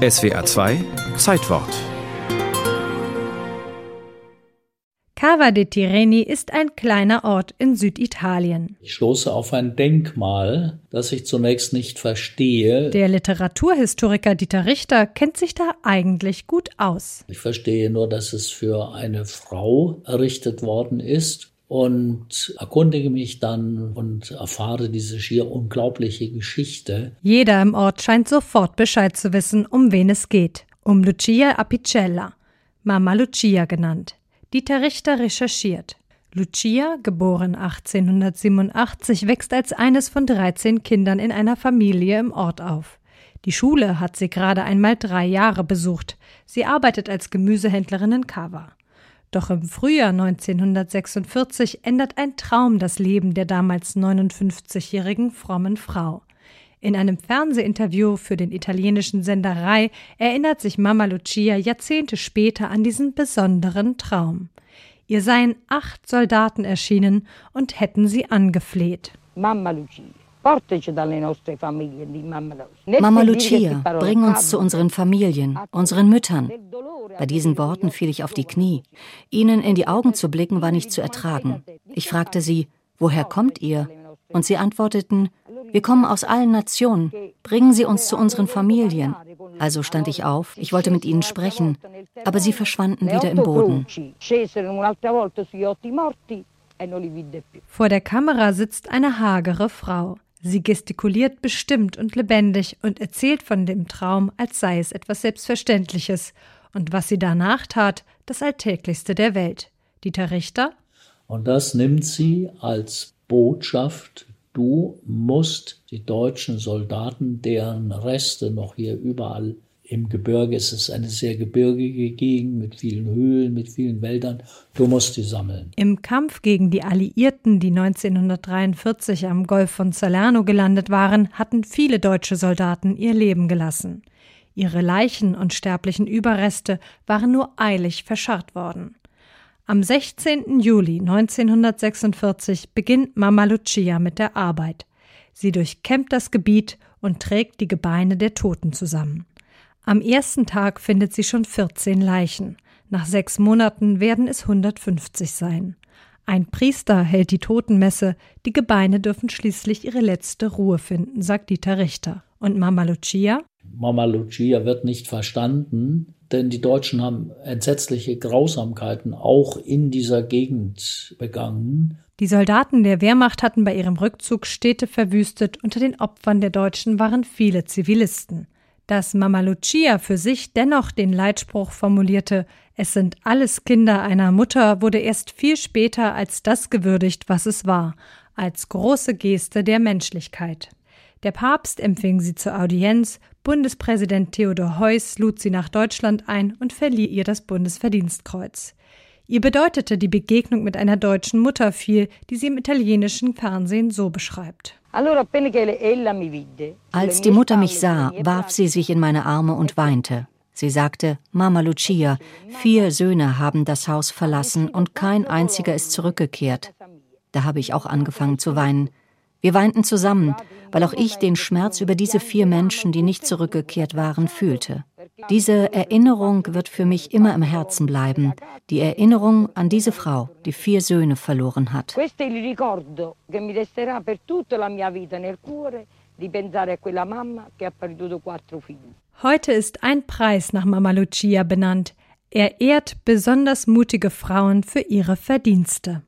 SWA 2 Zeitwort Cava de Tirreni ist ein kleiner Ort in Süditalien. Ich stoße auf ein Denkmal, das ich zunächst nicht verstehe. Der Literaturhistoriker Dieter Richter kennt sich da eigentlich gut aus. Ich verstehe nur, dass es für eine Frau errichtet worden ist und erkundige mich dann und erfahre diese schier unglaubliche Geschichte. Jeder im Ort scheint sofort Bescheid zu wissen, um wen es geht. Um Lucia Apicella, Mama Lucia genannt. Dieter Richter recherchiert. Lucia, geboren 1887, wächst als eines von 13 Kindern in einer Familie im Ort auf. Die Schule hat sie gerade einmal drei Jahre besucht. Sie arbeitet als Gemüsehändlerin in Cava. Doch im Frühjahr 1946 ändert ein Traum das Leben der damals 59-jährigen frommen Frau. In einem Fernsehinterview für den italienischen Sender Rai erinnert sich Mama Lucia Jahrzehnte später an diesen besonderen Traum. Ihr seien acht Soldaten erschienen und hätten sie angefleht. Mama Lucia. Mama Lucia, bring uns zu unseren Familien, unseren Müttern. Bei diesen Worten fiel ich auf die Knie. Ihnen in die Augen zu blicken war nicht zu ertragen. Ich fragte sie, woher kommt ihr? Und sie antworteten, wir kommen aus allen Nationen. Bringen Sie uns zu unseren Familien. Also stand ich auf, ich wollte mit ihnen sprechen, aber sie verschwanden wieder im Boden. Vor der Kamera sitzt eine hagere Frau. Sie gestikuliert bestimmt und lebendig und erzählt von dem Traum, als sei es etwas Selbstverständliches. Und was sie danach tat, das Alltäglichste der Welt. Dieter Richter? Und das nimmt sie als Botschaft du musst die deutschen Soldaten, deren Reste noch hier überall im Gebirge, es ist eine sehr gebirgige Gegend mit vielen Höhlen, mit vielen Wäldern, du musst die sammeln. Im Kampf gegen die Alliierten, die 1943 am Golf von Salerno gelandet waren, hatten viele deutsche Soldaten ihr Leben gelassen. Ihre Leichen und sterblichen Überreste waren nur eilig verscharrt worden. Am 16. Juli 1946 beginnt Mama Lucia mit der Arbeit. Sie durchkämmt das Gebiet und trägt die Gebeine der Toten zusammen. Am ersten Tag findet sie schon 14 Leichen. Nach sechs Monaten werden es 150 sein. Ein Priester hält die Totenmesse, die Gebeine dürfen schließlich ihre letzte Ruhe finden, sagt Dieter Richter. Und Mama Lucia? Mama Lucia wird nicht verstanden, denn die Deutschen haben entsetzliche Grausamkeiten auch in dieser Gegend begangen. Die Soldaten der Wehrmacht hatten bei ihrem Rückzug Städte verwüstet. Unter den Opfern der Deutschen waren viele Zivilisten. Dass Mama Lucia für sich dennoch den Leitspruch formulierte, es sind alles Kinder einer Mutter, wurde erst viel später als das gewürdigt, was es war, als große Geste der Menschlichkeit. Der Papst empfing sie zur Audienz, Bundespräsident Theodor Heuss lud sie nach Deutschland ein und verlieh ihr das Bundesverdienstkreuz. Ihr bedeutete die Begegnung mit einer deutschen Mutter viel, die sie im italienischen Fernsehen so beschreibt. Als die Mutter mich sah, warf sie sich in meine Arme und weinte. Sie sagte, Mama Lucia, vier Söhne haben das Haus verlassen und kein einziger ist zurückgekehrt. Da habe ich auch angefangen zu weinen. Wir weinten zusammen, weil auch ich den Schmerz über diese vier Menschen, die nicht zurückgekehrt waren, fühlte. Diese Erinnerung wird für mich immer im Herzen bleiben, die Erinnerung an diese Frau, die vier Söhne verloren hat. Heute ist ein Preis nach Mama Lucia benannt. Er ehrt besonders mutige Frauen für ihre Verdienste.